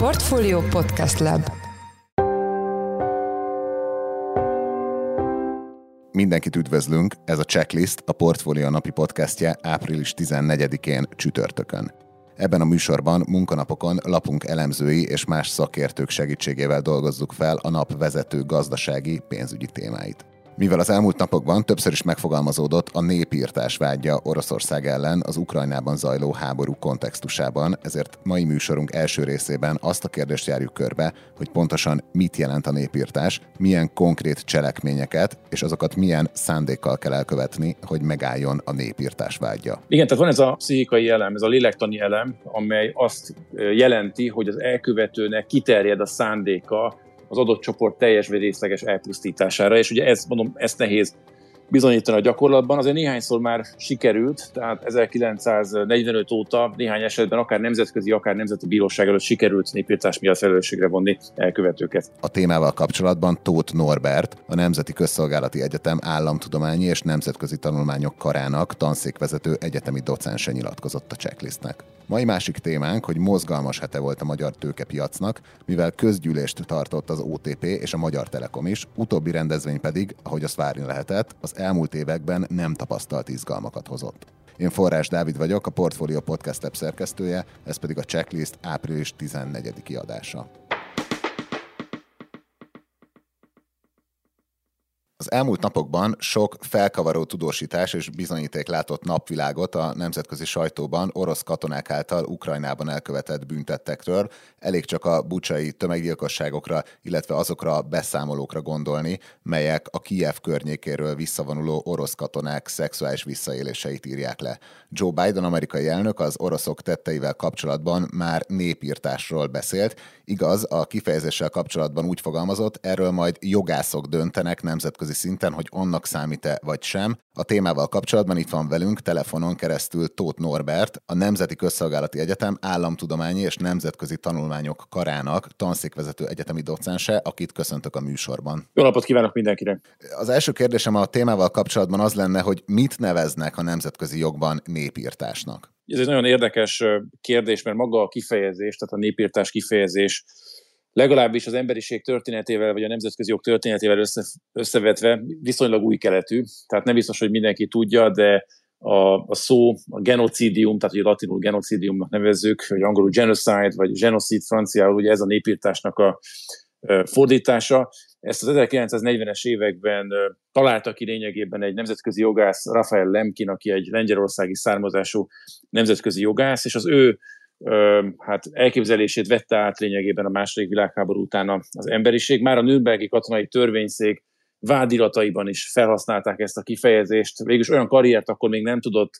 Portfolio Podcast Lab Mindenkit üdvözlünk, ez a Checklist, a Portfolio napi podcastje április 14-én csütörtökön. Ebben a műsorban munkanapokon lapunk elemzői és más szakértők segítségével dolgozzuk fel a nap vezető gazdasági pénzügyi témáit. Mivel az elmúlt napokban többször is megfogalmazódott a népírtás vágya Oroszország ellen az Ukrajnában zajló háború kontextusában, ezért mai műsorunk első részében azt a kérdést járjuk körbe, hogy pontosan mit jelent a népírtás, milyen konkrét cselekményeket és azokat milyen szándékkal kell elkövetni, hogy megálljon a népírtás vágya. Igen, tehát van ez a pszichikai elem, ez a lélektani elem, amely azt jelenti, hogy az elkövetőnek kiterjed a szándéka az adott csoport teljes vagy részleges elpusztítására, és ugye ez, mondom, ezt nehéz bizonyítani a gyakorlatban. Azért néhányszor már sikerült, tehát 1945 óta néhány esetben akár nemzetközi, akár nemzeti bíróság előtt sikerült népírtás miatt felelősségre vonni elkövetőket. A témával kapcsolatban Tóth Norbert, a Nemzeti Közszolgálati Egyetem államtudományi és nemzetközi tanulmányok karának tanszékvezető egyetemi docense nyilatkozott a checklistnek. Mai másik témánk, hogy mozgalmas hete volt a magyar tőkepiacnak, mivel közgyűlést tartott az OTP és a Magyar Telekom is, utóbbi rendezvény pedig, ahogy azt várni lehetett, az elmúlt években nem tapasztalt izgalmakat hozott. Én Forrás Dávid vagyok, a Portfolio Podcast Lab szerkesztője, ez pedig a Checklist április 14. adása. Az elmúlt napokban sok felkavaró tudósítás és bizonyíték látott napvilágot a nemzetközi sajtóban orosz katonák által Ukrajnában elkövetett büntettekről. Elég csak a bucsai tömeggyilkosságokra, illetve azokra a beszámolókra gondolni, melyek a Kijev környékéről visszavonuló orosz katonák szexuális visszaéléseit írják le. Joe Biden amerikai elnök az oroszok tetteivel kapcsolatban már népírtásról beszélt. Igaz, a kifejezéssel kapcsolatban úgy fogalmazott, erről majd jogászok döntenek nemzetközi nemzetközi szinten, hogy annak számít-e vagy sem. A témával kapcsolatban itt van velünk telefonon keresztül Tóth Norbert, a Nemzeti Közszolgálati Egyetem államtudományi és nemzetközi tanulmányok karának tanszékvezető egyetemi docense, akit köszöntök a műsorban. Jó napot kívánok mindenkinek! Az első kérdésem a témával kapcsolatban az lenne, hogy mit neveznek a nemzetközi jogban népírtásnak? Ez egy nagyon érdekes kérdés, mert maga a kifejezés, tehát a népírtás kifejezés legalábbis az emberiség történetével, vagy a nemzetközi jog történetével össze, összevetve viszonylag új keletű. Tehát nem biztos, hogy mindenki tudja, de a, a szó, a genocidium, tehát hogy latinul genocidiumnak nevezzük, vagy angolul genocide, vagy genocide franciául, ugye ez a népírtásnak a fordítása. Ezt az 1940-es években találta ki lényegében egy nemzetközi jogász, Rafael Lemkin, aki egy lengyelországi származású nemzetközi jogász, és az ő hát elképzelését vette át lényegében a második világháború után az emberiség. Már a Nürnbergi katonai törvényszék vádirataiban is felhasználták ezt a kifejezést. Végülis olyan karriert akkor még nem tudott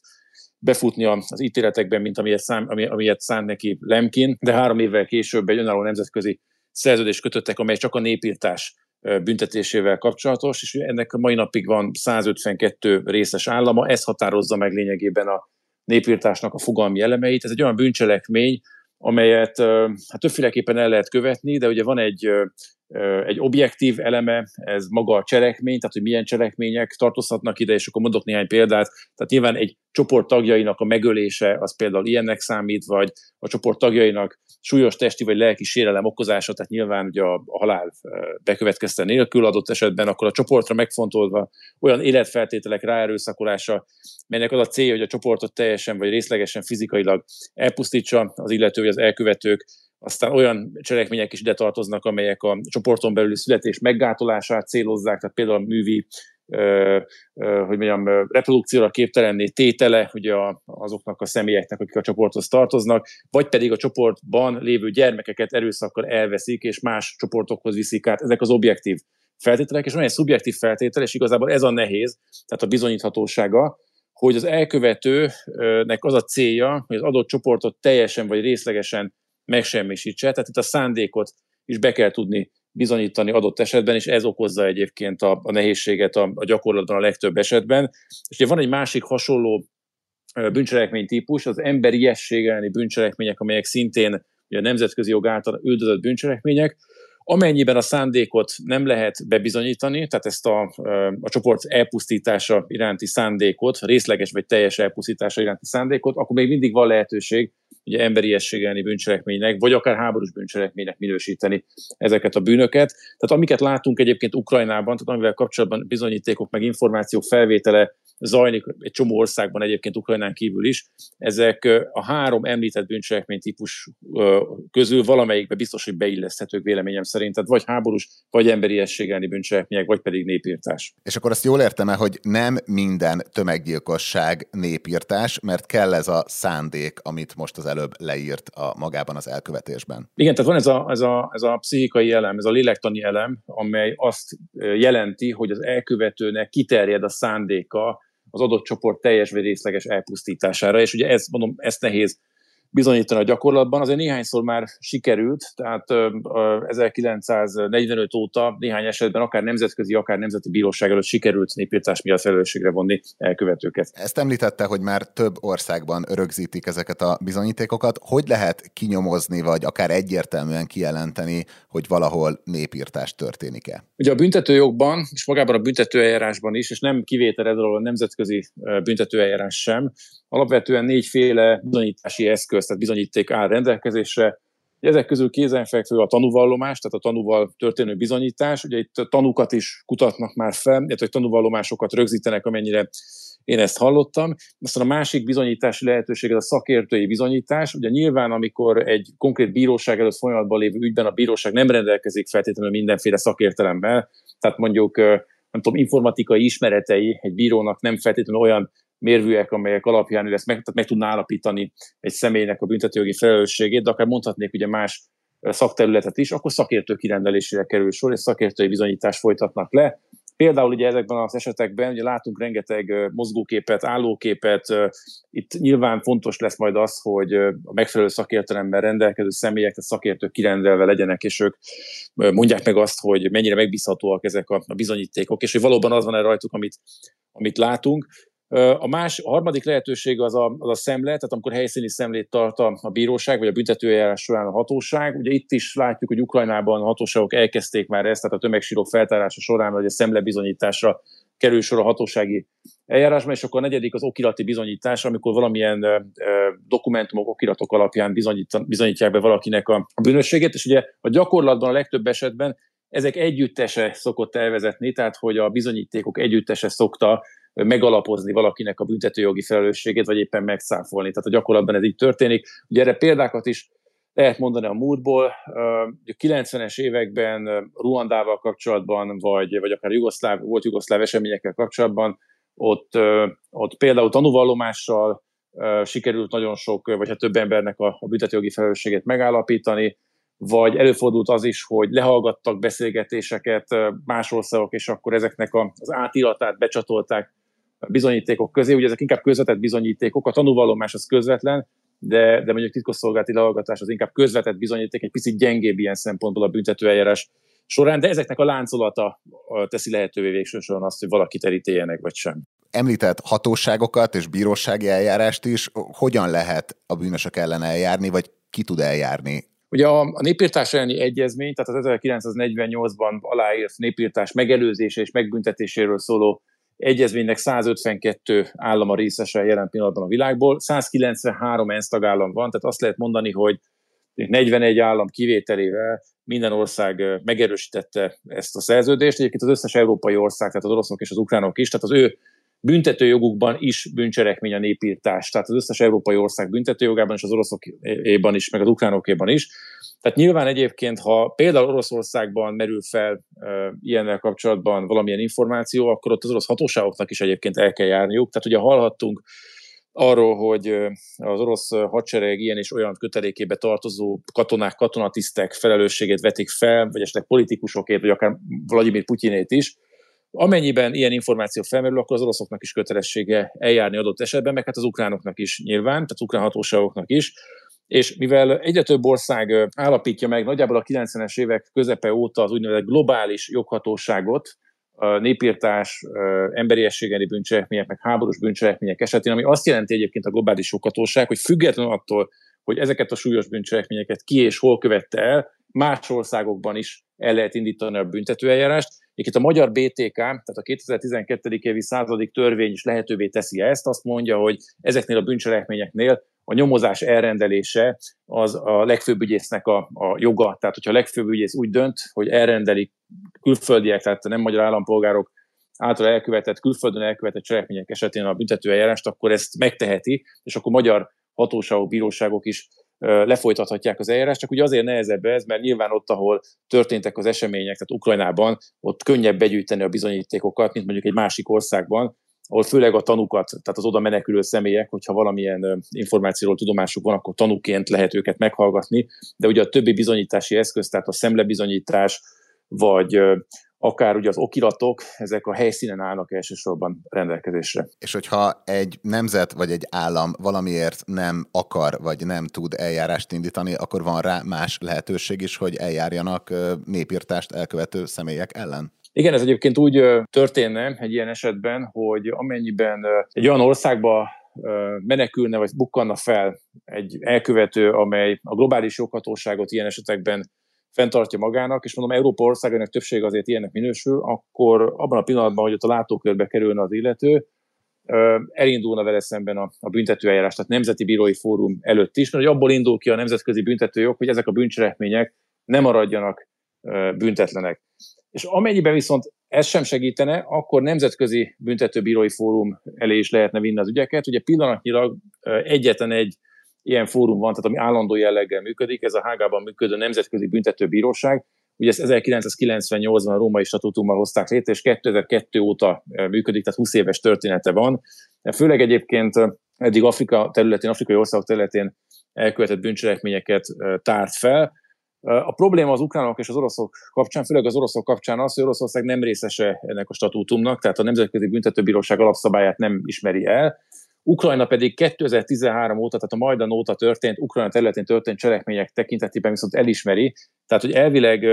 befutni az ítéletekben, mint amilyet, szám, amilyet szánt neki Lemkin, de három évvel később egy önálló nemzetközi szerződést kötöttek, amely csak a népírtás büntetésével kapcsolatos, és ennek a mai napig van 152 részes állama, ez határozza meg lényegében a népírtásnak a fogalmi elemeit. Ez egy olyan bűncselekmény, amelyet hát többféleképpen el lehet követni, de ugye van egy, egy objektív eleme, ez maga a cselekmény, tehát hogy milyen cselekmények tartozhatnak ide, és akkor mondok néhány példát. Tehát nyilván egy csoport tagjainak a megölése, az például ilyennek számít, vagy a csoport tagjainak súlyos testi vagy lelki sérelem okozása, tehát nyilván ugye a, a halál bekövetkezte nélkül adott esetben, akkor a csoportra megfontolva olyan életfeltételek ráerőszakolása, melynek az a célja, hogy a csoportot teljesen vagy részlegesen fizikailag elpusztítsa az illető vagy az elkövetők, aztán olyan cselekmények is ide tartoznak, amelyek a csoporton belüli születés meggátolását célozzák, tehát például a művi hogy mondjam, reprodukcióra képtelenné tétele ugye azoknak a személyeknek, akik a csoporthoz tartoznak, vagy pedig a csoportban lévő gyermekeket erőszakkal elveszik, és más csoportokhoz viszik át. Ezek az objektív feltételek, és van egy szubjektív feltétel, és igazából ez a nehéz, tehát a bizonyíthatósága, hogy az elkövetőnek az a célja, hogy az adott csoportot teljesen vagy részlegesen megsemmisítse, tehát itt a szándékot is be kell tudni bizonyítani adott esetben, és ez okozza egyébként a, a nehézséget a, a gyakorlatban a legtöbb esetben. És ugye van egy másik hasonló bűncselekmény típus, az emberiesség elleni bűncselekmények, amelyek szintén a nemzetközi jog által üldözött bűncselekmények, Amennyiben a szándékot nem lehet bebizonyítani, tehát ezt a, a csoport elpusztítása iránti szándékot, részleges vagy teljes elpusztítása iránti szándékot, akkor még mindig van lehetőség, ugye emberiesség elleni bűncselekménynek, vagy akár háborús bűncselekménynek minősíteni ezeket a bűnöket. Tehát amiket látunk egyébként Ukrajnában, tehát amivel kapcsolatban bizonyítékok meg információk felvétele zajlik egy csomó országban egyébként Ukrajnán kívül is, ezek a három említett bűncselekmény típus közül valamelyikbe biztos, hogy beilleszthetők véleményem szerint, tehát vagy háborús, vagy emberi elleni bűncselekmények, vagy pedig népírtás. És akkor azt jól értem-e, hogy nem minden tömeggyilkosság népírtás, mert kell ez a szándék, amit most az előbb leírt a magában az elkövetésben. Igen, tehát van ez a, ez a, ez a pszichikai elem, ez a lélektani elem, amely azt jelenti, hogy az elkövetőnek kiterjed a szándéka az adott csoport teljes vagy részleges elpusztítására, és ugye ez, mondom, ezt nehéz bizonyítani a gyakorlatban. Azért néhányszor már sikerült, tehát 1945 óta néhány esetben akár nemzetközi, akár nemzeti bíróság előtt sikerült népírtás miatt felelősségre vonni elkövetőket. Ezt említette, hogy már több országban rögzítik ezeket a bizonyítékokat. Hogy lehet kinyomozni, vagy akár egyértelműen kijelenteni, hogy valahol népírtás történik-e? Ugye a büntetőjogban, és magában a büntetőeljárásban is, és nem kivétel ez a nemzetközi büntetőeljárás sem, alapvetően négyféle bizonyítási eszköz, tehát bizonyíték áll rendelkezésre. Ezek közül kézenfekvő a tanúvallomás, tehát a tanúval történő bizonyítás. Ugye itt tanúkat is kutatnak már fel, illetve tanúvallomásokat rögzítenek, amennyire én ezt hallottam. Aztán a másik bizonyítási lehetőség az a szakértői bizonyítás. Ugye nyilván, amikor egy konkrét bíróság előtt folyamatban lévő ügyben a bíróság nem rendelkezik feltétlenül mindenféle szakértelemmel, tehát mondjuk nem tudom, informatikai ismeretei egy bírónak nem feltétlenül olyan mérvűek, amelyek alapján ő ezt meg, meg tudná állapítani egy személynek a büntetőjogi felelősségét, de akár mondhatnék ugye más szakterületet is, akkor szakértő kirendelésére kerül sor, és szakértői bizonyítást folytatnak le. Például ugye ezekben az esetekben ugye látunk rengeteg mozgóképet, állóképet, itt nyilván fontos lesz majd az, hogy a megfelelő szakértelemben rendelkező személyek, tehát szakértők kirendelve legyenek, és ők mondják meg azt, hogy mennyire megbízhatóak ezek a bizonyítékok, és hogy valóban az van e rajtuk, amit, amit látunk. A, más, a harmadik lehetőség az a, az a szemle, tehát amikor helyszíni szemlét tart a, a bíróság, vagy a büntetőeljárás során a hatóság. Ugye itt is látjuk, hogy Ukrajnában a hatóságok elkezdték már ezt, tehát a tömegsírok feltárása során, vagy a szemle bizonyításra kerül sor a hatósági eljárásban, és akkor a negyedik az okirati bizonyítás, amikor valamilyen ö, dokumentumok, okiratok alapján bizonyítják be valakinek a bűnösségét, és ugye a gyakorlatban a legtöbb esetben ezek együttese szokott elvezetni, tehát hogy a bizonyítékok együttese szokta megalapozni valakinek a büntetőjogi felelősségét, vagy éppen megszáfolni. Tehát a gyakorlatban ez így történik. Ugye erre példákat is lehet mondani a múltból. A 90-es években Ruandával kapcsolatban, vagy, vagy akár Jugoszláv, volt jugoszláv eseményekkel kapcsolatban, ott, ott például tanúvallomással sikerült nagyon sok, vagy hát több embernek a, a büntetőjogi felelősségét megállapítani, vagy előfordult az is, hogy lehallgattak beszélgetéseket más országok, és akkor ezeknek az átiratát becsatolták bizonyítékok közé, ugye ezek inkább közvetett bizonyítékok, a tanúvallomás az közvetlen, de, de mondjuk titkosszolgálati lehallgatás az inkább közvetett bizonyíték, egy picit gyengébb ilyen szempontból a büntetőeljárás során, de ezeknek a láncolata teszi lehetővé végső soron azt, hogy valakit elítéljenek, vagy sem. Említett hatóságokat és bírósági eljárást is, hogyan lehet a bűnösök ellen eljárni, vagy ki tud eljárni Ugye a, a népírtás elleni egyezmény, tehát az 1948-ban aláírt népírtás megelőzése és megbüntetéséről szóló egyezménynek 152 állam a részese jelen pillanatban a világból, 193 ENSZ tagállam van, tehát azt lehet mondani, hogy 41 állam kivételével minden ország megerősítette ezt a szerződést. Egyébként az összes európai ország, tehát az oroszok és az ukránok is, tehát az ő büntetőjogukban is bűncselekmény a népírtás. Tehát az összes európai ország büntetőjogában és az oroszokéban is, meg az ukránokéban is. Tehát nyilván egyébként, ha például Oroszországban merül fel e, ilyennel kapcsolatban valamilyen információ, akkor ott az orosz hatóságoknak is egyébként el kell járniuk. Tehát ugye hallhattunk arról, hogy az orosz hadsereg ilyen és olyan kötelékébe tartozó katonák, katonatisztek felelősségét vetik fel, vagy esetleg politikusokért, vagy akár Vladimir Putyinét is, Amennyiben ilyen információ felmerül, akkor az oroszoknak is kötelessége eljárni adott esetben, meg hát az ukránoknak is nyilván, tehát ukrán hatóságoknak is. És mivel egyre több ország állapítja meg nagyjából a 90-es évek közepe óta az úgynevezett globális joghatóságot, népírtás, emberiességeni bűncselekmények, meg háborús bűncselekmények esetén, ami azt jelenti egyébként a globális joghatóság, hogy függetlenül attól, hogy ezeket a súlyos bűncselekményeket ki és hol követte el, más országokban is el lehet indítani a büntetőeljárást, itt a magyar BTK, tehát a 2012. évi századik törvény is lehetővé teszi ezt, azt mondja, hogy ezeknél a bűncselekményeknél a nyomozás elrendelése az a legfőbb ügyésznek a, a joga. Tehát, hogyha a legfőbb ügyész úgy dönt, hogy elrendelik külföldiek, tehát nem magyar állampolgárok által elkövetett, külföldön elkövetett cselekmények esetén a büntetőeljárást, akkor ezt megteheti, és akkor magyar hatóságok, bíróságok is lefolytathatják az eljárást, csak ugye azért nehezebb ez, mert nyilván ott, ahol történtek az események, tehát Ukrajnában, ott könnyebb begyűjteni a bizonyítékokat, mint mondjuk egy másik országban, ahol főleg a tanukat, tehát az oda menekülő személyek, hogyha valamilyen információról tudomásuk van, akkor tanúként lehet őket meghallgatni, de ugye a többi bizonyítási eszköz, tehát a szemlebizonyítás, vagy akár ugye az okiratok, ezek a helyszínen állnak elsősorban rendelkezésre. És hogyha egy nemzet vagy egy állam valamiért nem akar vagy nem tud eljárást indítani, akkor van rá más lehetőség is, hogy eljárjanak népírtást elkövető személyek ellen? Igen, ez egyébként úgy történne egy ilyen esetben, hogy amennyiben egy olyan országba menekülne vagy bukkanna fel egy elkövető, amely a globális joghatóságot ilyen esetekben fenntartja magának, és mondom, Európa országainak többsége azért ilyennek minősül, akkor abban a pillanatban, hogy ott a látókörbe kerülne az illető, elindulna vele szemben a, a büntetőeljárás, tehát Nemzeti Bírói Fórum előtt is, mert hogy abból indul ki a nemzetközi büntetőjog, hogy ezek a bűncselekmények ne maradjanak büntetlenek. És amennyiben viszont ez sem segítene, akkor nemzetközi büntetőbírói fórum elé is lehetne vinni az ügyeket. Ugye pillanatnyilag egyetlen egy ilyen fórum van, tehát ami állandó jelleggel működik, ez a Hágában működő Nemzetközi Büntetőbíróság. Ugye ezt 1998-ban a római statutummal hozták létre, és 2002 óta működik, tehát 20 éves története van. Főleg egyébként eddig Afrika területén, afrikai országok területén elkövetett bűncselekményeket tárt fel. A probléma az ukránok és az oroszok kapcsán, főleg az oroszok kapcsán az, hogy Oroszország nem részese ennek a statútumnak, tehát a Nemzetközi Büntetőbíróság alapszabályát nem ismeri el. Ukrajna pedig 2013 óta, tehát a Majdan óta történt, Ukrajna területén történt cselekmények tekintetében viszont elismeri, tehát hogy elvileg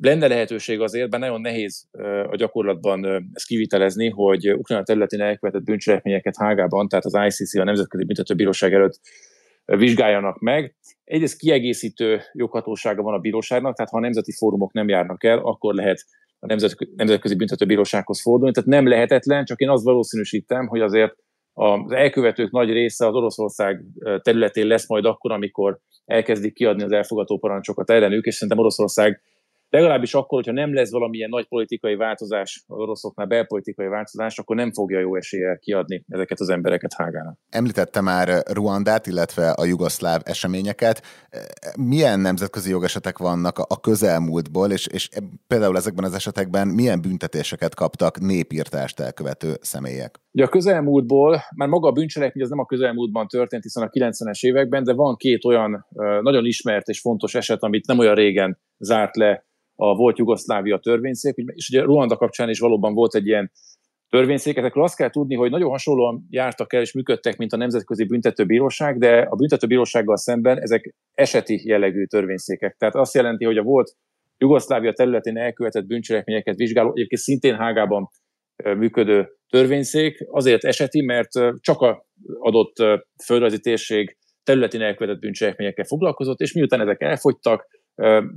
lenne lehetőség azért, bár nagyon nehéz a gyakorlatban ezt kivitelezni, hogy Ukrajna területén elkövetett bűncselekményeket Hágában, tehát az ICC, a Nemzetközi Büntetőbíróság előtt vizsgáljanak meg. Egyrészt kiegészítő joghatósága van a bíróságnak, tehát ha a nemzeti fórumok nem járnak el, akkor lehet a Nemzetközi Büntetőbírósághoz fordulni. Tehát nem lehetetlen, csak én azt valószínűsítem, hogy azért az elkövetők nagy része az Oroszország területén lesz majd akkor, amikor elkezdik kiadni az elfogató parancsokat ellenük, és szerintem Oroszország legalábbis akkor, hogyha nem lesz valamilyen nagy politikai változás az oroszoknál, belpolitikai változás, akkor nem fogja jó eséllyel kiadni ezeket az embereket Hágának. Említette már Ruandát, illetve a jugoszláv eseményeket. Milyen nemzetközi jogesetek vannak a közelmúltból, és, és például ezekben az esetekben milyen büntetéseket kaptak népírtást elkövető személyek? Ugye a közelmúltból, már maga a bűncselekmény az nem a közelmúltban történt, hiszen a 90-es években, de van két olyan nagyon ismert és fontos eset, amit nem olyan régen zárt le a volt Jugoszlávia törvényszék, és ugye Ruanda kapcsán is valóban volt egy ilyen törvényszék. Ezekről azt kell tudni, hogy nagyon hasonlóan jártak el és működtek, mint a Nemzetközi Büntetőbíróság, de a Büntetőbírósággal szemben ezek eseti jellegű törvényszékek. Tehát azt jelenti, hogy a volt Jugoszlávia területén elkövetett bűncselekményeket vizsgáló, egyébként szintén Hágában működő törvényszék azért eseti, mert csak a adott földrajzi térség területén elkövetett bűncselekményekkel foglalkozott, és miután ezek elfogytak,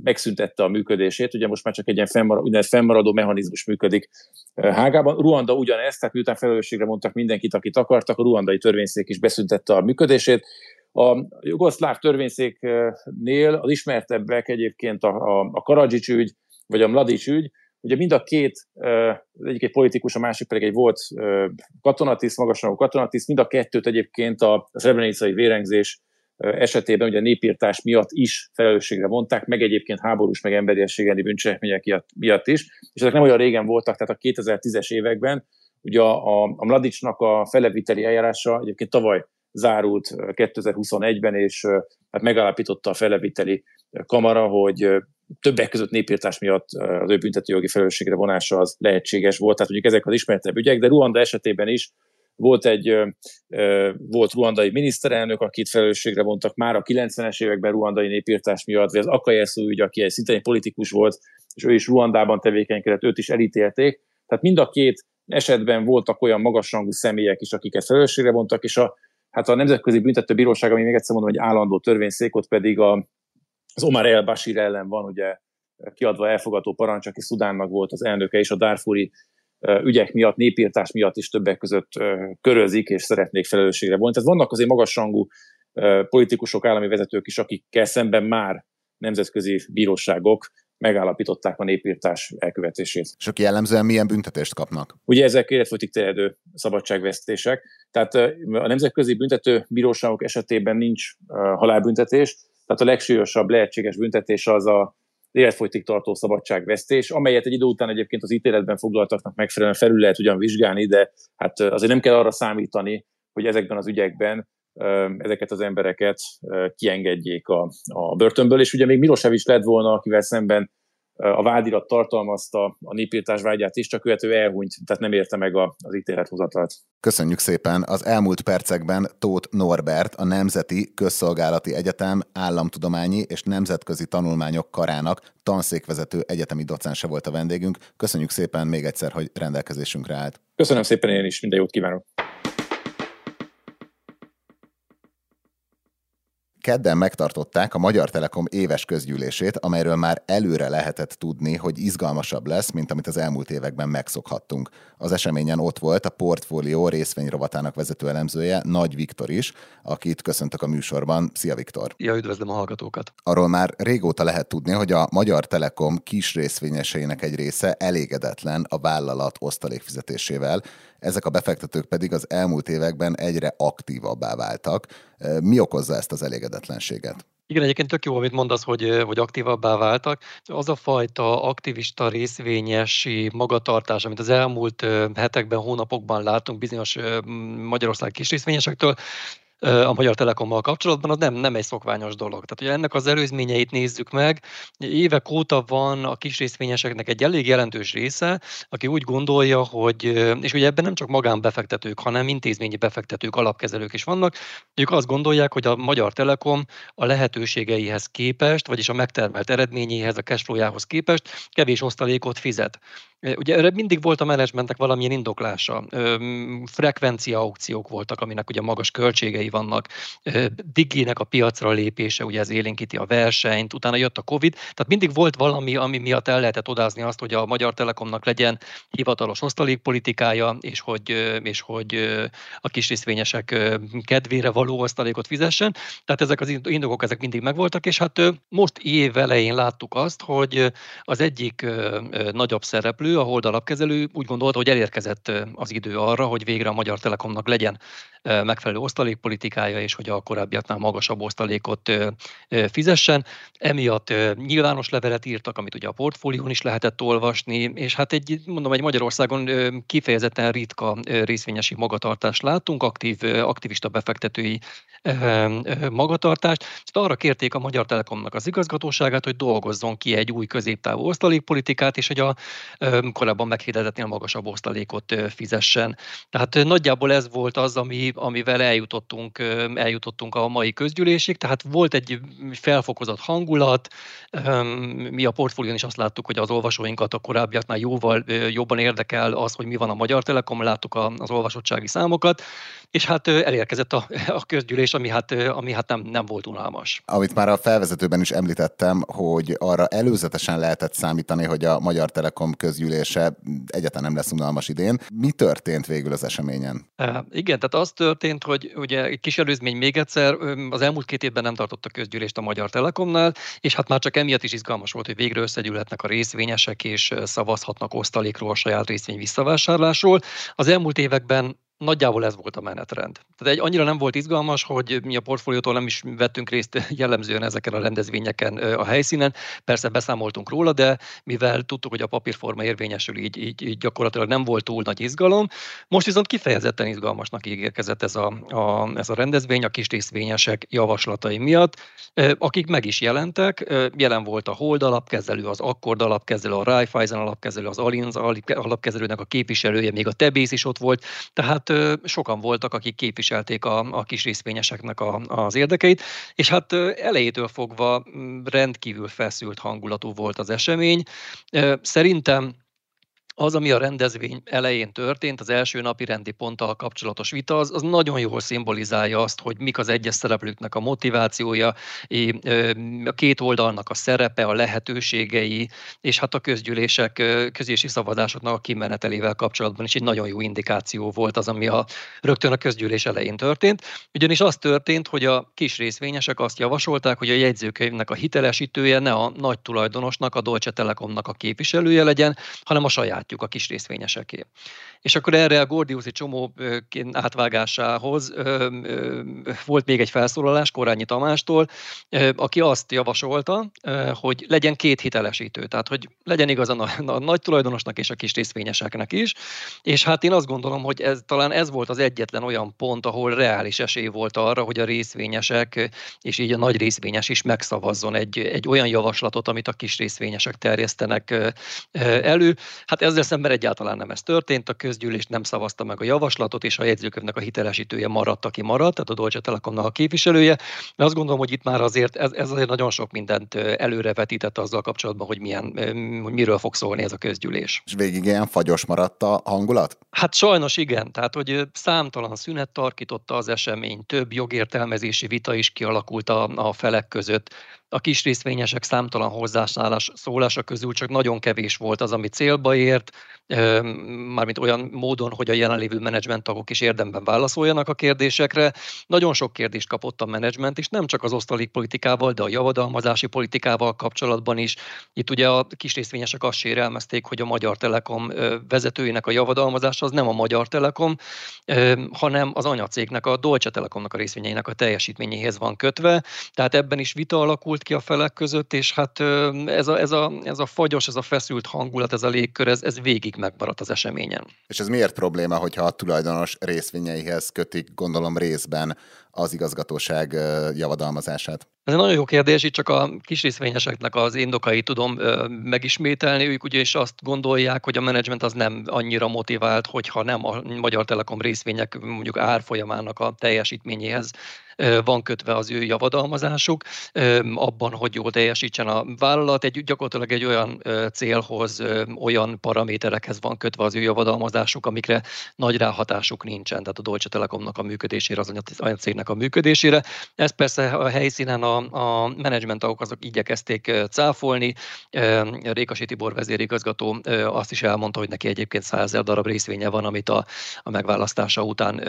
megszüntette a működését, ugye most már csak egy ilyen fennmaradó, fennmaradó mechanizmus működik Hágában. Ruanda ugyanezt, tehát miután felelősségre mondtak mindenkit, akit akartak, a ruandai törvényszék is beszüntette a működését. A jugoszláv törvényszéknél az ismertebbek egyébként a, a, a Karadzsics ügy, vagy a Mladics ügy, ugye mind a két, egyik egy politikus, a másik pedig egy volt katonatiszt, magasrangú katonatiszt, mind a kettőt egyébként a Srebrenicai vérengzés esetében ugye a népírtás miatt is felelősségre vonták, meg egyébként háborús, meg emberiességeni bűncselekmények miatt is, és ezek nem olyan régen voltak, tehát a 2010-es években, ugye a, a, a Mladicsnak a feleviteli eljárása egyébként tavaly zárult 2021-ben, és hát megállapította a feleviteli kamara, hogy többek között népírtás miatt az ő büntetőjogi felelősségre vonása az lehetséges volt, tehát mondjuk ezek az ismertebb ügyek, de Ruanda esetében is volt egy volt ruandai miniszterelnök, akit felelősségre vontak már a 90-es években ruandai népírtás miatt, vagy az Akajesu ügy, aki egy szintén politikus volt, és ő is Ruandában tevékenykedett, őt is elítélték. Tehát mind a két esetben voltak olyan magasrangú személyek is, akiket felelősségre vontak, és a, hát a Nemzetközi Büntetőbíróság, ami még egyszer mondom, hogy állandó törvényszék, ott pedig a, az Omar El Bashir ellen van ugye kiadva elfogadó parancs, aki Szudánnak volt az elnöke, és a Darfuri ügyek miatt, népírtás miatt is többek között körözik, és szeretnék felelősségre vonni. Tehát vannak azért magasrangú politikusok, állami vezetők is, akikkel szemben már nemzetközi bíróságok megállapították a népírtás elkövetését. És aki jellemzően milyen büntetést kapnak? Ugye ezek életfogytig terjedő szabadságvesztések. Tehát a nemzetközi büntető bíróságok esetében nincs halálbüntetés, tehát a legsúlyosabb lehetséges büntetés az a életfogytig tartó szabadságvesztés, amelyet egy idő után egyébként az ítéletben foglaltaknak megfelelően felül lehet ugyan vizsgálni, de hát azért nem kell arra számítani, hogy ezekben az ügyekben ezeket az embereket kiengedjék a, a börtönből, és ugye még Milosevic lett volna, akivel szemben a vádirat tartalmazta a népírtás vágyát is, csak ő elhunyt, tehát nem érte meg az ítélethozatalt. Köszönjük szépen! Az elmúlt percekben Tóth Norbert, a Nemzeti Közszolgálati Egyetem Államtudományi és Nemzetközi Tanulmányok Karának tanszékvezető egyetemi docense volt a vendégünk. Köszönjük szépen még egyszer, hogy rendelkezésünkre állt. Köszönöm szépen én is, minden jót kívánok! Kedden megtartották a Magyar Telekom éves közgyűlését, amelyről már előre lehetett tudni, hogy izgalmasabb lesz, mint amit az elmúlt években megszokhattunk. Az eseményen ott volt a portfólió részvényrovatának vezető elemzője, Nagy Viktor is, akit köszöntök a műsorban. Szia Viktor! Ja, üdvözlöm a hallgatókat! Arról már régóta lehet tudni, hogy a Magyar Telekom kis részvényeseinek egy része elégedetlen a vállalat osztalékfizetésével, ezek a befektetők pedig az elmúlt években egyre aktívabbá váltak. Mi okozza ezt az elégedetlenséget? Igen, egyébként tök jó, amit mondasz, hogy, hogy aktívabbá váltak. Az a fajta aktivista részvényesi magatartás, amit az elmúlt hetekben, hónapokban látunk bizonyos Magyarország kis részvényesektől, a Magyar Telekommal kapcsolatban, az nem, nem egy szokványos dolog. Tehát, hogy ennek az előzményeit nézzük meg, évek óta van a kis részvényeseknek egy elég jelentős része, aki úgy gondolja, hogy, és ugye ebben nem csak magánbefektetők, hanem intézményi befektetők, alapkezelők is vannak, ők azt gondolják, hogy a Magyar Telekom a lehetőségeihez képest, vagyis a megtermelt eredményéhez, a cashflowjához képest kevés osztalékot fizet. Ugye erre mindig volt a menedzsmentnek valamilyen indoklása. Frekvencia aukciók voltak, aminek ugye magas költségei vannak. Digének a piacra lépése, ugye ez élénkíti a versenyt, utána jött a Covid, tehát mindig volt valami, ami miatt el lehetett odázni azt, hogy a Magyar Telekomnak legyen hivatalos osztalékpolitikája, és hogy, és hogy a kis részvényesek kedvére való osztalékot fizessen. Tehát ezek az indokok ezek mindig megvoltak, és hát most év elején láttuk azt, hogy az egyik nagyobb szereplő, a Hold alapkezelő úgy gondolta, hogy elérkezett az idő arra, hogy végre a Magyar Telekomnak legyen megfelelő osztalékpolitikája, és hogy a korábbiaknál magasabb osztalékot fizessen. Emiatt nyilvános levelet írtak, amit ugye a portfólión is lehetett olvasni, és hát egy, mondom, egy Magyarországon kifejezetten ritka részvényesi magatartást látunk, aktív, aktivista befektetői magatartást. És arra kérték a Magyar Telekomnak az igazgatóságát, hogy dolgozzon ki egy új középtávú osztalékpolitikát, és hogy a korábban meghirdetnél magasabb osztalékot fizessen. Tehát nagyjából ez volt az, ami, amivel eljutottunk, eljutottunk a mai közgyűlésig, tehát volt egy felfokozott hangulat, mi a portfólión is azt láttuk, hogy az olvasóinkat a korábbiaknál jóval jobban érdekel az, hogy mi van a Magyar Telekom, láttuk az olvasottsági számokat, és hát elérkezett a, a közgyűlés, ami hát, ami hát nem, nem volt unalmas. Amit már a felvezetőben is említettem, hogy arra előzetesen lehetett számítani, hogy a Magyar Telekom közgyűlése egyáltalán nem lesz unalmas idén. Mi történt végül az eseményen? Igen, tehát az történt, hogy ugye egy kis előzmény még egyszer, az elmúlt két évben nem tartott a közgyűlést a Magyar Telekomnál, és hát már csak emiatt is izgalmas volt, hogy végre összegyűlhetnek a részvényesek, és szavazhatnak osztalékról a saját részvény visszavásárlásról. Az elmúlt években Nagyjából ez volt a menetrend. Tehát egy annyira nem volt izgalmas, hogy mi a portfóliótól nem is vettünk részt jellemzően ezeken a rendezvényeken a helyszínen. Persze beszámoltunk róla, de mivel tudtuk, hogy a papírforma érvényesül, így, így, így gyakorlatilag nem volt túl nagy izgalom. Most viszont kifejezetten izgalmasnak ígérkezett ez a, a, ez a rendezvény a kis részvényesek javaslatai miatt, akik meg is jelentek. Jelen volt a Hold alapkezelő, az Akkord alapkezelő, a Raiffeisen alapkezelő, az Allianz alapkezelőnek a képviselője, még a Tebész is ott volt. Tehát sokan voltak, akik képviselték a, a kis részvényeseknek a, az érdekeit, és hát elejétől fogva rendkívül feszült hangulatú volt az esemény. Szerintem az, ami a rendezvény elején történt, az első napi rendi ponttal kapcsolatos vita, az, az nagyon jól szimbolizálja azt, hogy mik az egyes szereplőknek a motivációja, a két oldalnak a szerepe, a lehetőségei, és hát a közgyűlések, közgyűlési szavazásoknak a kimenetelével kapcsolatban is egy nagyon jó indikáció volt az, ami a, rögtön a közgyűlés elején történt. Ugyanis az történt, hogy a kis részvényesek azt javasolták, hogy a jegyzőkönyvnek a hitelesítője ne a nagy tulajdonosnak, a Dolce Telekomnak a képviselője legyen, hanem a saját látjuk a kis részvényeseké. És akkor erre a Gordiuszi csomó átvágásához volt még egy felszólalás Korányi Tamástól, aki azt javasolta, hogy legyen két hitelesítő, tehát hogy legyen igaz a, a nagy tulajdonosnak és a kis részvényeseknek is, és hát én azt gondolom, hogy ez, talán ez volt az egyetlen olyan pont, ahol reális esély volt arra, hogy a részvényesek és így a nagy részvényes is megszavazzon egy, egy olyan javaslatot, amit a kis részvényesek terjesztenek elő. Hát ezzel szemben egyáltalán nem ez történt, a közgyűlés nem szavazta meg a javaslatot, és a jegyzőkönyvnek a hitelesítője maradt, aki maradt, tehát a Dolce Telekomnak a képviselője. De azt gondolom, hogy itt már azért ez, ez azért nagyon sok mindent előrevetített azzal kapcsolatban, hogy, milyen, hogy miről fog szólni ez a közgyűlés. És végig ilyen fagyos maradt a hangulat? Hát sajnos igen, tehát hogy számtalan szünet tarkította az esemény, több jogértelmezési vita is kialakult a, a felek között a kis részvényesek számtalan hozzászállás szólása közül csak nagyon kevés volt az, ami célba ért, mármint olyan módon, hogy a jelenlévő menedzsment tagok is érdemben válaszoljanak a kérdésekre. Nagyon sok kérdést kapott a menedzsment, és nem csak az osztalék politikával, de a javadalmazási politikával kapcsolatban is. Itt ugye a kis részvényesek azt sérelmezték, hogy a Magyar Telekom vezetőinek a javadalmazása az nem a Magyar Telekom, hanem az anyacégnek, a Dolce Telekomnak a részvényeinek a teljesítményéhez van kötve. Tehát ebben is vita alakult ki a felek között, és hát ez a, ez a, ez a fagyos, ez a feszült hangulat, ez a légkör, ez, ez végig megmaradt az eseményen. És ez miért probléma, hogyha a tulajdonos részvényeihez kötik, gondolom részben az igazgatóság javadalmazását? Ez egy nagyon jó kérdés, itt csak a kis részvényeseknek az indokait tudom ö, megismételni. Ők ugyanis azt gondolják, hogy a menedzsment az nem annyira motivált, hogyha nem a Magyar Telekom részvények mondjuk árfolyamának a teljesítményéhez van kötve az ő javadalmazásuk, abban, hogy jól teljesítsen a vállalat. Egy, gyakorlatilag egy olyan célhoz, olyan paraméterekhez van kötve az ő javadalmazásuk, amikre nagy ráhatásuk nincsen, tehát a Dolce Telekomnak a működésére, az anyacégnek a működésére. Ez persze a helyszínen a, a menedzsmenttagok azok igyekezték cáfolni. Rékasi Tibor vezérigazgató azt is elmondta, hogy neki egyébként 100 darab részvénye van, amit a, a megválasztása után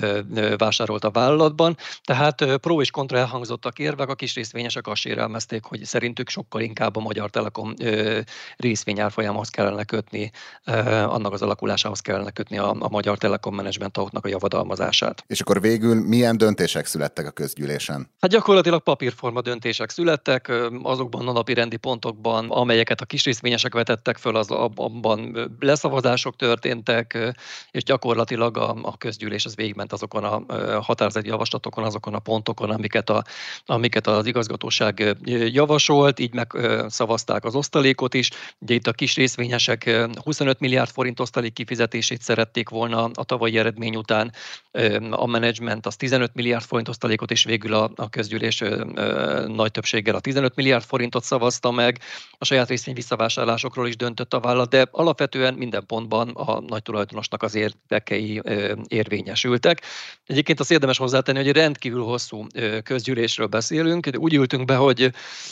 vásárolt a vállalatban. Tehát pro és kontra elhangzottak érvek, a kis részvényesek azt sérelmezték, hogy szerintük sokkal inkább a Magyar Telekom részvényárfolyamhoz kellene kötni, annak az alakulásához kellene kötni a, a Magyar Telekom menedzsment a javadalmazását. És akkor végül milyen döntések születtek a közgyűlésen? Hát gyakorlatilag papírforma döntések születtek, azokban a napi rendi pontokban, amelyeket a kis részvényesek vetettek föl, az abban leszavazások történtek, és gyakorlatilag a, a közgyűlés az végigment azokon a határozati javaslatokon, azokon a pontokon, pontokon, amiket, a, amiket az igazgatóság javasolt, így megszavazták az osztalékot is. Ugye itt a kis részvényesek 25 milliárd forint osztalék kifizetését szerették volna a tavalyi eredmény után, a menedzsment az 15 milliárd forint osztalékot, és végül a, a közgyűlés nagy többséggel a 15 milliárd forintot szavazta meg. A saját részvény visszavásárlásokról is döntött a vállalat, de alapvetően minden pontban a nagy tulajdonosnak az érdekei érvényesültek. Egyébként azt érdemes hozzátenni, hogy rendkívül hosszú hosszú közgyűlésről beszélünk, úgy ültünk be, hogy,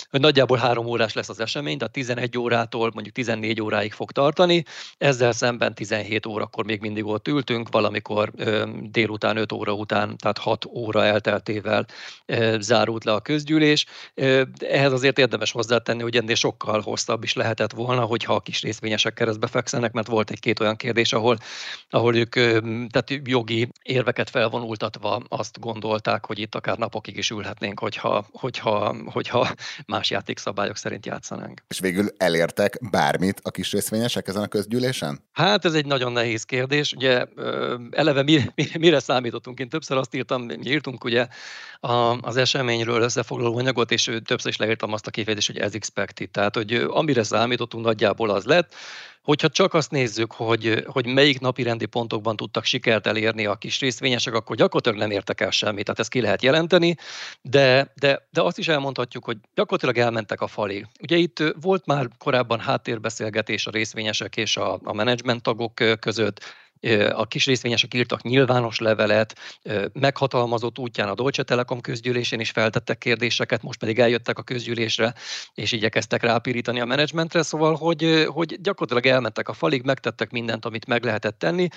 hogy nagyjából három órás lesz az esemény, tehát 11 órától mondjuk 14 óráig fog tartani, ezzel szemben 17 órakor még mindig ott ültünk, valamikor délután 5 óra után, tehát 6 óra elteltével zárult le a közgyűlés. Ehhez azért érdemes hozzátenni, hogy ennél sokkal hosszabb is lehetett volna, hogyha a kis részvényesek keresztbe fekszenek, mert volt egy-két olyan kérdés, ahol, ahol ők tehát jogi érveket felvonultatva azt gondolták, hogy itt akár akár napokig is ülhetnénk, hogyha, hogyha, hogyha más játékszabályok szerint játszanánk. És végül elértek bármit a kis részvényesek ezen a közgyűlésen? Hát ez egy nagyon nehéz kérdés. Ugye eleve mi, mi, mire számítottunk? Én többször azt írtam, írtunk ugye az eseményről összefoglaló anyagot, és többször is leírtam azt a kifejezést, hogy ez expected. Tehát, hogy amire számítottunk nagyjából az lett, Hogyha csak azt nézzük, hogy, hogy melyik napi rendi pontokban tudtak sikert elérni a kis részvényesek, akkor gyakorlatilag nem értek el semmit, tehát ezt ki lehet jelenteni, de, de, de azt is elmondhatjuk, hogy gyakorlatilag elmentek a falig. Ugye itt volt már korábban háttérbeszélgetés a részvényesek és a, a menedzsment tagok között, a kis részvényesek írtak nyilvános levelet, meghatalmazott útján a Deutsche Telekom közgyűlésén is feltettek kérdéseket, most pedig eljöttek a közgyűlésre, és igyekeztek rápirítani a menedzsmentre, szóval, hogy, hogy gyakorlatilag elmentek a falig, megtettek mindent, amit meg lehetett tenni,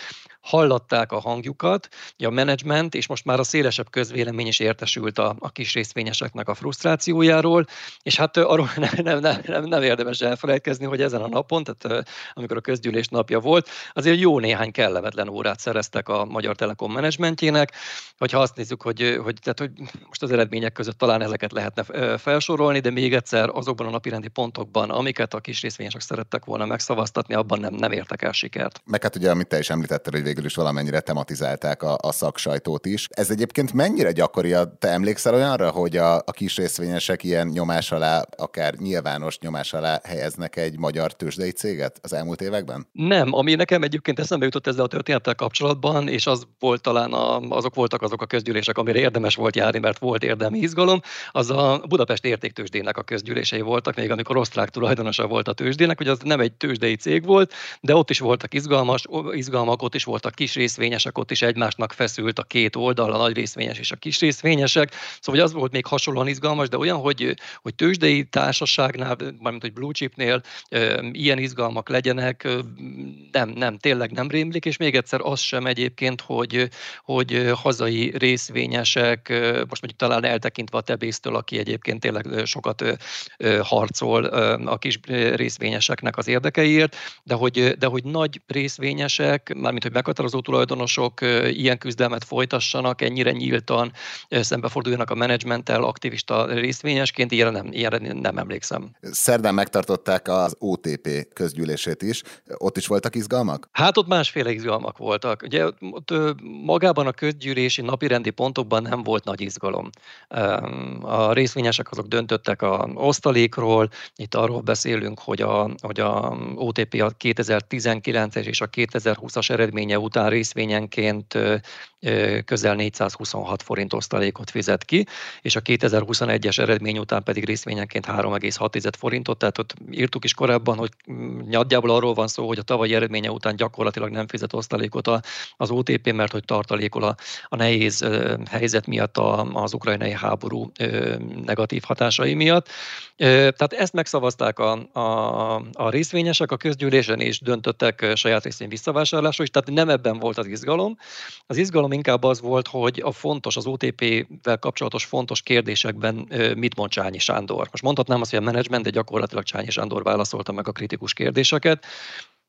hallatták a hangjukat, a menedzsment, és most már a szélesebb közvélemény is értesült a, a kis részvényeseknek a frusztrációjáról, és hát arról nem, nem, nem, nem, nem érdemes elfelejtkezni, hogy ezen a napon, tehát amikor a közgyűlés napja volt, azért jó néhány kell kellemetlen órát szereztek a Magyar Telekom menedzsmentjének, vagy ha azt nézzük, hogy, hogy, tehát, hogy most az eredmények között talán ezeket lehetne felsorolni, de még egyszer azokban a napirendi pontokban, amiket a kis részvényesek szerettek volna megszavaztatni, abban nem, nem értek el sikert. Meg hát ugye, amit te is említetted, hogy végül is valamennyire tematizálták a, a szaksajtót is. Ez egyébként mennyire gyakori? Te emlékszel olyanra, hogy a, a kis részvényesek ilyen nyomás alá, akár nyilvános nyomás alá helyeznek egy magyar tőzsdei céget az elmúlt években? Nem, ami nekem egyébként eszembe jutott ezzel a történettel kapcsolatban, és az volt talán a, azok voltak azok a közgyűlések, amire érdemes volt járni, mert volt érdemi izgalom, az a Budapest értéktősdének a közgyűlései voltak, még amikor osztrák tulajdonosa volt a tőzsdének, hogy az nem egy tőzsdei cég volt, de ott is voltak izgalmas, izgalmak, ott is voltak kis részvényesek, ott is egymásnak feszült a két oldal, a nagy részvényes és a kis részvényesek. Szóval az volt még hasonlóan izgalmas, de olyan, hogy, hogy tőzsdei társaságnál, mármint hogy blue chipnél ilyen izgalmak legyenek, nem, nem, tényleg nem rémlik, és még egyszer az sem egyébként, hogy, hogy hazai részvényesek, most mondjuk talán eltekintve a Tebésztől, aki egyébként tényleg sokat harcol a kis részvényeseknek az érdekeiért, de hogy, de hogy nagy részvényesek, mármint hogy meghatározó tulajdonosok ilyen küzdelmet folytassanak, ennyire nyíltan szembeforduljanak a menedzsmenttel aktivista részvényesként, ilyenre nem, ilyenre nem emlékszem. Szerdán megtartották az OTP közgyűlését is. Ott is voltak izgalmak? Hát ott másféle izgalmak voltak. Ugye ott magában a közgyűlési napirendi pontokban nem volt nagy izgalom. A részvényesek azok döntöttek a osztalékról, itt arról beszélünk, hogy a, hogy a OTP a 2019-es és a 2020-as eredménye után részvényenként közel 426 forint osztalékot fizet ki, és a 2021-es eredmény után pedig részvényenként 3,6 forintot, tehát ott írtuk is korábban, hogy mm, nagyjából arról van szó, hogy a tavalyi eredménye után gyakorlatilag nem fizet osztalékot az OTP, mert hogy tartalékol a, a nehéz helyzet miatt az ukrajnai háború negatív hatásai miatt. Tehát ezt megszavazták a, a, a részvényesek a közgyűlésen, és döntöttek saját részvény visszavásárlásról is, tehát nem ebben volt az izgalom. Az izgalom inkább az volt, hogy a fontos, az OTP-vel kapcsolatos fontos kérdésekben mit mond Csányi Sándor. Most mondhatnám azt, hogy a menedzsment, de gyakorlatilag Csányi Sándor válaszolta meg a kritikus kérdéseket.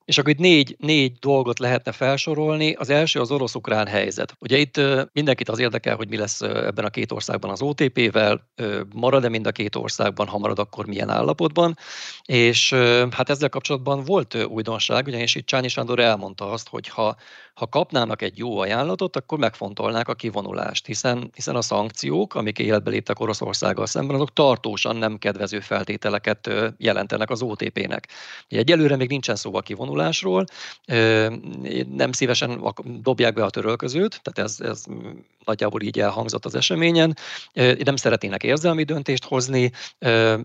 És akkor itt négy, négy dolgot lehetne felsorolni. Az első az orosz-ukrán helyzet. Ugye itt mindenkit az érdekel, hogy mi lesz ebben a két országban az OTP-vel, marad-e mind a két országban, ha marad, akkor milyen állapotban. És hát ezzel kapcsolatban volt újdonság, ugyanis itt Csányi Sándor elmondta azt, hogy ha, ha kapnának egy jó ajánlatot, akkor megfontolnák a kivonulást, hiszen, hiszen a szankciók, amik életbe léptek Oroszországgal szemben, azok tartósan nem kedvező feltételeket jelentenek az OTP-nek. Egyelőre még nincsen szó a kivonulásról, kialakulásról. Nem szívesen dobják be a törölközőt, tehát ez, ez nagyjából így elhangzott az eseményen. Nem szeretnének érzelmi döntést hozni,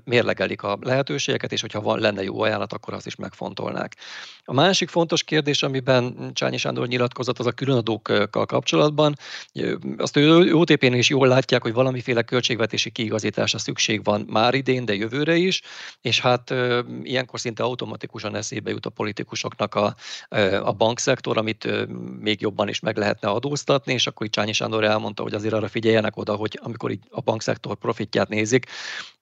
mérlegelik a lehetőségeket, és hogyha van, lenne jó ajánlat, akkor azt is megfontolnák. A másik fontos kérdés, amiben Csányi Sándor nyilatkozott, az a különadókkal kapcsolatban. Azt ő OTP-nél is jól látják, hogy valamiféle költségvetési kiigazításra szükség van már idén, de jövőre is, és hát ilyenkor szinte automatikusan eszébe jut a politikusoknak a, a bankszektor, amit még jobban is meg lehetne adóztatni, és akkor itt Csányi Sándor elmondta, hogy azért arra figyeljenek oda, hogy amikor így a bankszektor profitját nézik,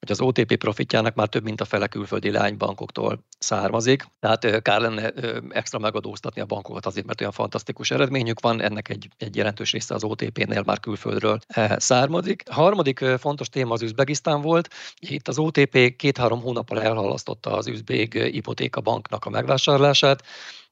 hogy az OTP profitjának már több mint a fele külföldi lánybankoktól származik, tehát kár lenne extra megadóztatni a bankokat azért, mert olyan fantasztikus eredményük van, ennek egy, egy jelentős része az OTP-nél már külföldről származik. A harmadik fontos téma az Üzbegisztán volt. Itt az OTP két-három hónappal elhalasztotta az Üzbég banknak a megvásárlását, hat.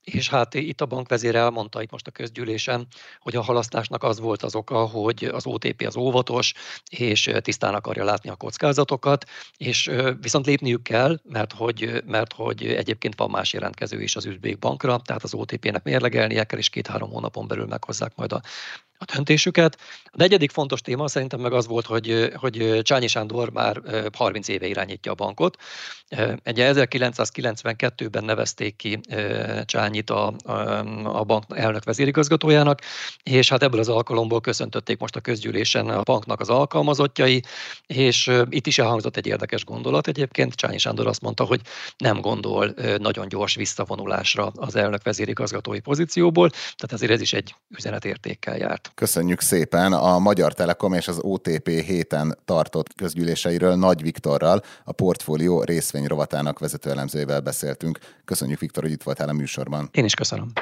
És hát itt a bankvezér elmondta itt most a közgyűlésen, hogy a halasztásnak az volt az oka, hogy az OTP az óvatos, és tisztán akarja látni a kockázatokat, és viszont lépniük kell, mert hogy, mert hogy egyébként van más jelentkező is az Üzbék bankra, tehát az OTP-nek mérlegelnie kell, és két-három hónapon belül meghozzák majd a a döntésüket. A negyedik fontos téma szerintem meg az volt, hogy, hogy Csányi Sándor már 30 éve irányítja a bankot. Egy 1992-ben nevezték ki Csányit a, a bank elnök vezérigazgatójának, és hát ebből az alkalomból köszöntötték most a közgyűlésen a banknak az alkalmazottjai, és itt is elhangzott egy érdekes gondolat egyébként. Csányi Sándor azt mondta, hogy nem gondol nagyon gyors visszavonulásra az elnök vezérigazgatói pozícióból, tehát ezért ez is egy üzenetértékkel járt. Köszönjük szépen a Magyar Telekom és az OTP héten tartott közgyűléseiről Nagy Viktorral, a portfólió részvény rovatának vezetőelemzőjével beszéltünk. Köszönjük Viktor, hogy itt voltál a műsorban. Én is köszönöm.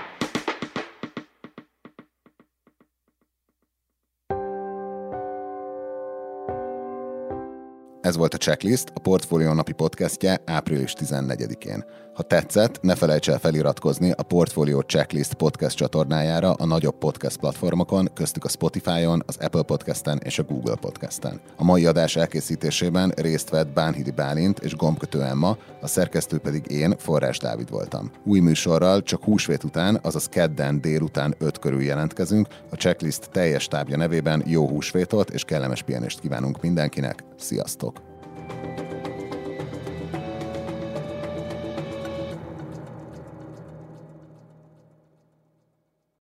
Ez volt a Checklist, a Portfolio napi podcastje április 14-én. Ha tetszett, ne felejts el feliratkozni a Portfolio Checklist podcast csatornájára a nagyobb podcast platformokon, köztük a Spotify-on, az Apple Podcast-en és a Google Podcast-en. A mai adás elkészítésében részt vett Bánhidi Bálint és Gombkötő Emma, a szerkesztő pedig én, Forrás Dávid voltam. Új műsorral csak húsvét után, azaz kedden délután 5 körül jelentkezünk, a Checklist teljes tábja nevében jó húsvétot és kellemes pihenést kívánunk mindenkinek. Sziasztok!